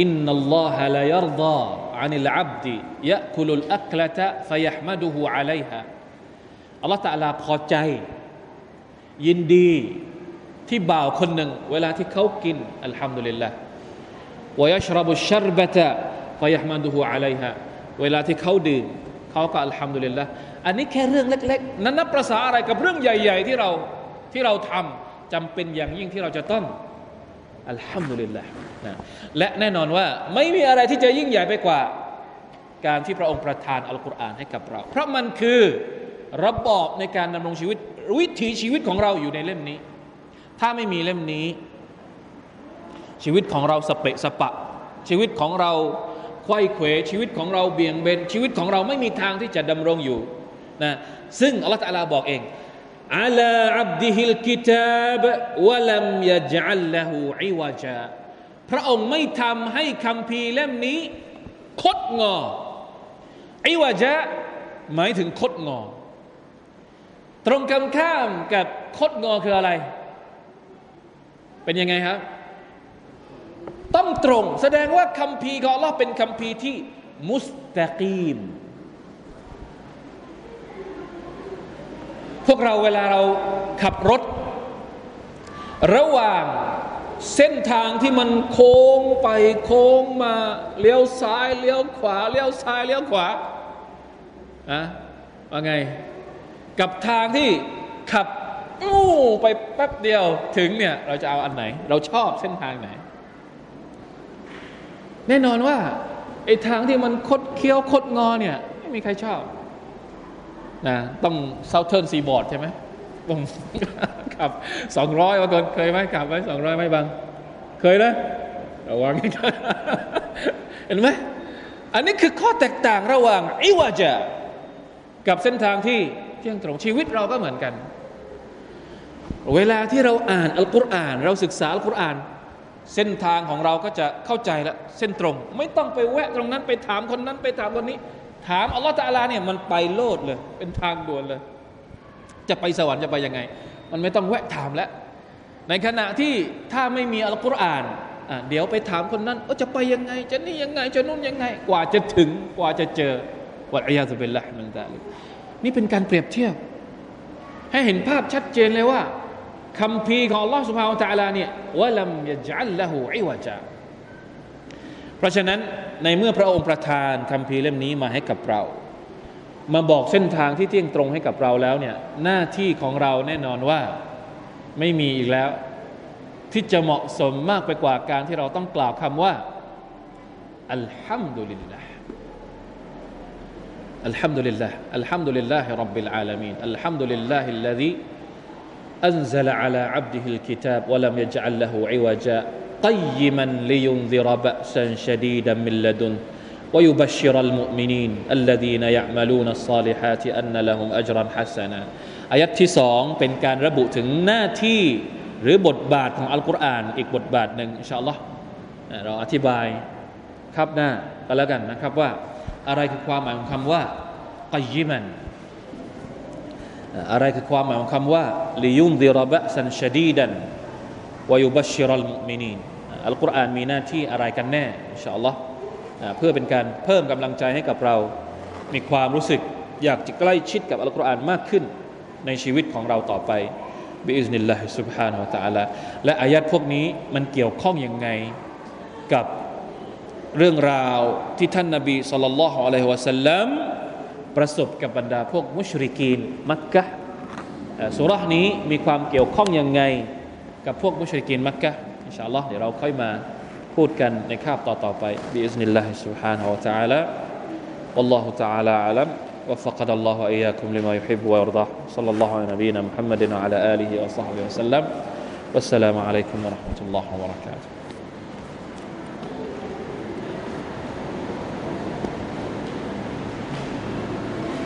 อินนัลลอฮะลายรดา อันิลอับดียะคุลุลอัคลตะฟยห์มดุฮูอะลัยฮะอัลลอฮฺตะลาพอใจ ยินดีที่บ่าวคนหนึ่ง เวลาที่เขากินอัลฮัมดุลิลละวยชรบุชัรบะตะฟยห์มดุฮูอะลัยฮะเวลาที่เขาดื่มเขาก็อัลฮัมดุลิลละอันนี้แค่เรื่องเล็ก ๆ นั้นนับประษาอะไรกับเรื่องใหญ่ ๆ ที่เราที่เราทำจำเป็นอย่างยิ่งที่เราจะต้อง อัลฮัมดุลิลละนะและแน่นอนว่าไม่มีอะไรที่จะยิ่งใหญ่ไปกว่า การที่พระองค์ประทานอัลกุรอานให้กับเรา เพราะมันคือระบอบในการดำรงชีวิตวิถีชีวิตของเราอยู่ในเล่มนี้ ถ้าไม่มีเล่มนี้ ชีวิตของเราสเปะสปะ ชีวิตของเราควยเขวชีวิตของเราเบี่ยงเบนชีวิตของเราไม่มีทางที่จะดำรงอยู่นะซึ่งอัลลอฮฺบอกเอง อัลาอับดิฮิลกิตาบวะลัมยะจัลละหูอิวะจาพระองค์ไม่ทำให้คำพีเล่มนี้ คดงออ้ว่าจะหมายถึงคดงอ ตรงกันข้ามกับคดงอคืออะไร เป็นยังไงครับ ต้องตรง แสดงว่าคำพีของอัลลอฮ์เป็นคำพีที่มุสตะกีม พวกเราเวลาเราขับรถ ระหว่างเส้นทางที่มันโค้งไปโค้งมาเลี้ยวซ้ายเลี้ยวขวาเลี้ยวซ้ายเลี้ยวขวาอะว่าไง กับทางที่ขับอู้ไปแป๊บเดียวถึงเนี่ยเราจะเอาอันไหน เราชอบเส้นทางไหน แน่นอนว่าไอ้ทางที่มันคดเคี้ยวคดงอเนี่ยไม่มีใครชอบ นะต้องเซาเทิร์นซีบอร์ดใช่ไหมต้องขับสองร้อยมาก่อนเคยไหมขับไว้สองร้อยไหมบาง เคยนะระวังเห็นไหมอันนี้คือข้อแตกต่างระหว่างอิวาจะกับเส้นทางที่เที่ยงตรงชีวิตเราก็เหมือนกัน เวลาที่เราอ่านอัลกุรอาน เราศึกษาอัลกุรอาน เส้นทางของเราก็จะเข้าใจแล้วเส้นตรง ไม่ต้องไปแวะตรงนั้นไปถามคนนั้นไปถามคนนี้ ถามอัลลอฮฺตาลาเนี่ยมันไปโลดเลย เป็นทางด่วนเลย จะไปสวรรค์จะไปยังไง มันไม่ต้องแวะถามแล้ว ในขณะที่ถ้าไม่มีอัลกุรอานเดี๋ยวไปถามคนนั้นเออจะไปยังไง จะนี่ยังไง จะนู่นยังไง กว่าจะถึงกว่าจะเจอวัดอายาสุเบลละมันจะลินี่เป็นการเปรียบเทียบ ให้เห็นภาพชัดเจนเลยว่าคำพีของอัลลอฮฺสุบฮาวตะลาเนี่ยวะลัมยะจัลละหูอิวะจา เพราะฉะนั้นในเมื่อพระองค์ประทานคำพีเล่มนี้มาให้กับเรา มาบอกเส้นทางที่เที่ยงตรงให้กับเราแล้วเนี่ยหน้าที่ของเราแน่นอนว่าไม่มีอีกแล้วที่จะเหมาะสมมากไปกว่าการที่เราต้องกล่าวคำว่าอัลฮัมดุลิลลาห์อัลฮัมดุลิลลาห์อัลฮัมดุลิลลาฮิรับบิลอาลามีนอัลฮัมดุลิลลาฮิลลซี أنزل على عبده الكتاب ولم يجعل له عوجا قيما لينذر بأسا شديدا من لدنه ويبشر المؤمنين الذين يعملون الصالحات أن لهم أجرا حسنا อายัดที่สองเป็นการระบุถึงหน้าที่หรือบทบาทของอัลกุรอานอีกบทบาทหนึ่งอินชาอัลลอฮ์เราอธิบายครับหน้าก็แล้วกันนะครับว่า อะไรคือความหมายของคำว่ากัยิมันอะไรคือความหมายของคำว่าลิยุนดิรบะสันชดีดัน วายุบัชชิรัลมุมินีนอัลกุรอานมีหน้าที่อะไรกันแน่อินชาอัลลอฮ์เพื่อเป็นการเพิ่มกำลังใจให้กับเรา มีความรู้สึกอยากจะใกล้ชิดกับอัลกุรอานมากขึ้นในชีวิตของเราต่อไปบิอิสนิลลาฮิสุบฮานาอัลตะลาและอายัดพวกนี้มันเกี่ยวข้องยังไงกับเรื่องราวที่ท่านนาบีสุลต่านละฮ์อะลัยฮิวะสัลลัมประสบกับบรรดาพวกมุชริกีนมักกะสุรานี้มีความเกี่ยวข้องยังไง กับพวกมุชริกีนมักกะอินชาอัลลอฮ์เดี๋ยวเราค่อยมาพูดกันในคาบต่อๆไปบิอิสนิลลาฮิสุบฮานาอัลตะลา والله تعالى أعلم وفقد الله وإياكم لما يحب ويرضى صلى الله على نبينا محمد وعلى آله وصحبه وسلم والسلام عليكم ورحمة الله وبركاته